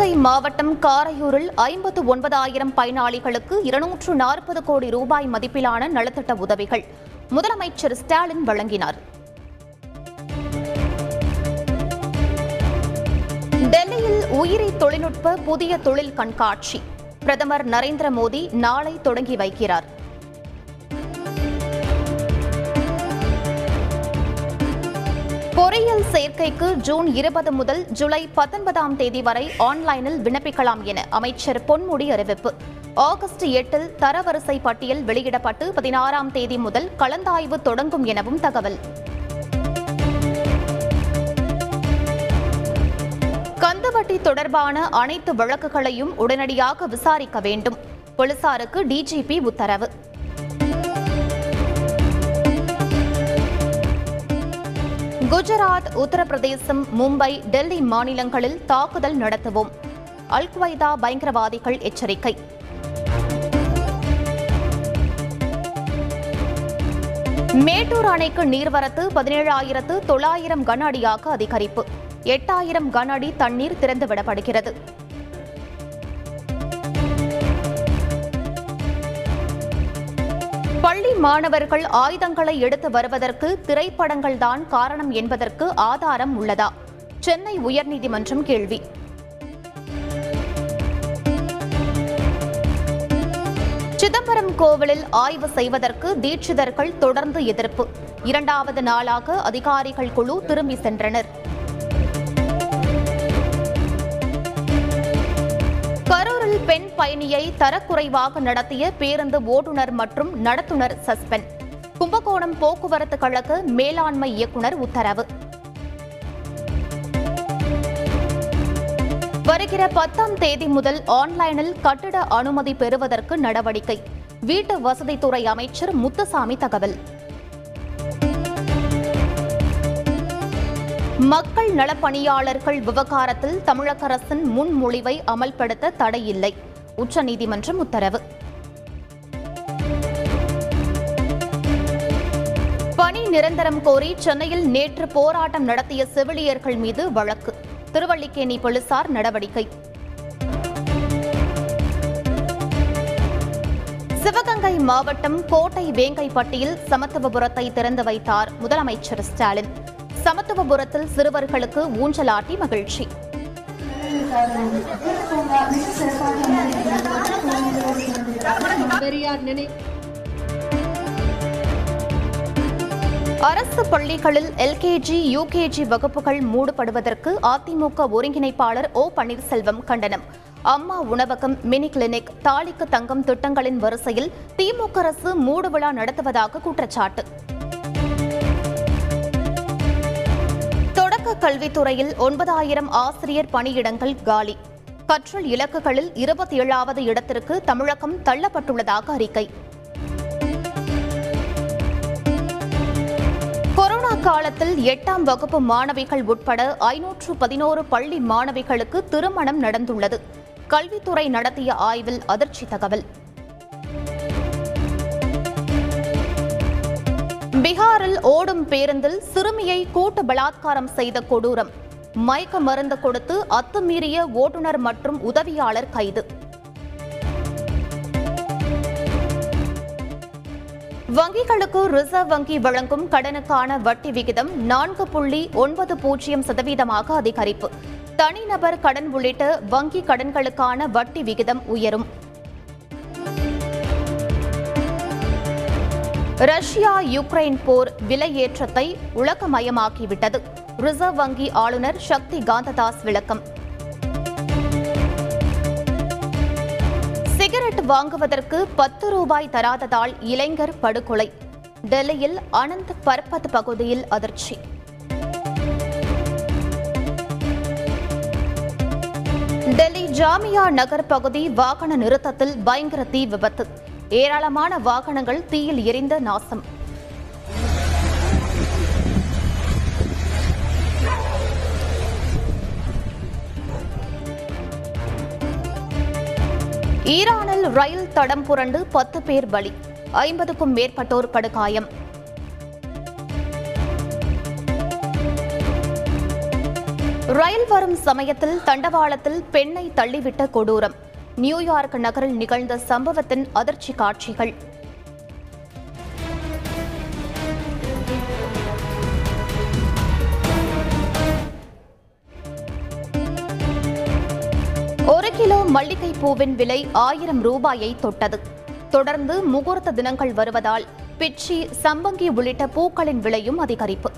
சிவகங்கை மாவட்டம் காரையூரில் ஐம்பத்து ஒன்பதாயிரம் பயனாளிகளுக்கு இருநூற்று நாற்பது கோடி ரூபாய் மதிப்பிலான நலத்திட்ட உதவிகள். முதலமைச்சர் ஸ்டாலின் வழங்கினார். டெல்லியில் உயிரி தொழில்நுட்ப புதிய தொழில் கண்காட்சி. பிரதமர் நரேந்திர மோடி நாளை தொடங்கி வைக்கிறார். பொறியியல் சேர்க்கைக்கு ஜூன் இருபது முதல் ஜூலை பத்தொன்பதாம் தேதி வரை ஆன்லைனில் விண்ணப்பிக்கலாம் என அமைச்சர் பொன்முடி அறிவிப்பு. ஆகஸ்ட் எட்டில் தரவரிசை பட்டியல் வெளியிடப்பட்டு பதினாறாம் தேதி முதல் கலந்தாய்வு தொடங்கும் எனவும் தகவல். கந்துவட்டி தொடர்பான அனைத்து வழக்குகளையும் உடனடியாக விசாரிக்க வேண்டும். போலீசாருக்கு டிஜிபி உத்தரவு. குஜராத் உத்தரப்பிரதேசம் மும்பை டெல்லி மாநிலங்களில் தாக்குதல் நடத்துவோம். அல் குவைதா பயங்கரவாதிகள் எச்சரிக்கை. மேட்டூர் அணைக்கு நீர்வரத்து பதினேழாயிரத்து தொள்ளாயிரம் கன அடியாக அதிகரிப்பு. எட்டாயிரம் கன அடி தண்ணீர் திறந்துவிடப்படுகிறது. பள்ளி மாணவர்கள் ஆயுதங்களை எடுத்து வருவதற்கு திரைப்படங்கள்தான் காரணம் என்பதற்கு ஆதாரம் உள்ளதா? சென்னை உயர்நீதிமன்றம் கேள்வி. சிதம்பரம் கோவிலில் ஆய்வு செய்வதற்கு தீட்சிதர்கள் தொடர்ந்து எதிர்ப்பு. இரண்டாவது நாளாக அதிகாரிகள் குழு திரும்பி சென்றனர். கரூரில் பெண் பயணியை தரக்குறைவாக நடத்திய பேருந்து ஓட்டுநர் மற்றும் நடத்துனர் சஸ்பெண்ட். கும்பகோணம் போக்குவரத்து கழக மேலாண்மை இயக்குனர் உத்தரவு. வருகிற பத்தாம் தேதி முதல் ஆன்லைனில் கட்டிட அனுமதி பெறுவதற்கு நடவடிக்கை. வீட்டு வசதித்துறை அமைச்சர் முத்துசாமி தகவல். மக்கள் நலப்பணியாளர்கள் விவகாரத்தில் தமிழக அரசின் முன்மொழிவை அமல்படுத்த தடையில்லை. உச்சநீதிமன்றம் உத்தரவு. பணி நிரந்தரம் கோரி சென்னையில் நேற்று போராட்டம் நடத்திய செவிலியர்கள் மீது வழக்கு. திருவல்லிக்கேணி போலீசார் நடவடிக்கை. சிவகங்கை மாவட்டம் கோட்டை வேங்கைப்பட்டியில் சமத்துவபுரத்தை திறந்து வைத்தார் முதலமைச்சர் ஸ்டாலின். சமத்துவபுரத்தில் சிறுவர்களுக்கு ஊஞ்சலாட்டி மகிழ்ச்சி. அரசு பள்ளிகளில் எல்கேஜி யுகேஜி வகுப்புகள் மூடப்படுவதற்கு அதிமுக ஒருங்கிணைப்பாளர் ஓ. பன்னீர்செல்வம் கண்டனம். அம்மா உணவகம் மினி கிளினிக் தாலிக்கு தங்கம் திட்டங்களின் வரிசையில் திமுக அரசு மூடு விழா நடத்துவதாக குற்றச்சாட்டு. கல்வித்துறையில் ஒன்பதாயிரம் ஆசிரியர் பணியிடங்கள் காலி. கற்றல் இலக்குகளில் இருபத்தி ஏழாவது இடத்திற்கு தமிழகம் தள்ளப்பட்டுள்ளதாக அறிக்கை. கொரோனா காலத்தில் எட்டாம் வகுப்பு மாணவிகள் உட்பட ஐநூற்று பதினோரு பள்ளி மாணவிகளுக்கு திருமணம் நடந்துள்ளது. கல்வித்துறை நடத்திய ஆய்வில் அதிர்ச்சி தகவல். பீகாரில் ஓடும் பேருந்தில் சிறுமியை கூட்டு பலாத்காரம் செய்த கொடூரம். மயக்க மருந்து கொடுத்து அத்துமீறிய ஓட்டுநர் மற்றும் உதவியாளர் கைது. வங்கிகளுக்கு ரிசர்வ் வங்கி வழங்கும் கடனுக்கான வட்டி விகிதம் நான்கு புள்ளி ஒன்பது பூஜ்ஜியம் சதவீதமாக அதிகரிப்பு. தனிநபர் கடன் உள்ளிட்ட வங்கி கடன்களுக்கான வட்டி விகிதம் உயரும். ரஷ்யா யுக்ரைன் போர் விலையேற்றத்தை உலகமயமாக்கிவிட்டது. ரிசர்வ் வங்கி ஆளுநர் சக்தி காந்ததாஸ் விளக்கம். சிகரெட் வாங்குவதற்கு பத்து ரூபாய் தராததால் இளைஞர் படுகொலை. டெல்லியில் அனந்த் பர்பத் பகுதியில் அதிர்ச்சி. டெல்லி ஜாமியா நகர் பகுதி வாகன நிறுத்தத்தில் பயங்கர தீ விபத்து. ஏராளமான வாகனங்கள் தீயில் எரிந்த நாசம். ஈரானில் ரயில் தடம் புரண்டு பத்து பேர் பலி ஐம்பதுக்கும் மேற்பட்டோர் படுகாயம். ரயில் வரும் சமயத்தில் தண்டவாளத்தில் பெண்ணை தள்ளிவிட்ட கொடூரம். நியூயார்க் நகரில் நிகழ்ந்த சம்பவத்தின் அதிர்ச்சி காட்சிகள். ஒரு கிலோ மல்லிகை பூவின் விலை ஆயிரம் ரூபாயை தொட்டது. தொடர்ந்து முகூர்த்த தினங்கள் வருவதால் பிச்சி சம்பங்கி உள்ளிட்ட பூக்களின் விலையும் அதிகரிப்பு.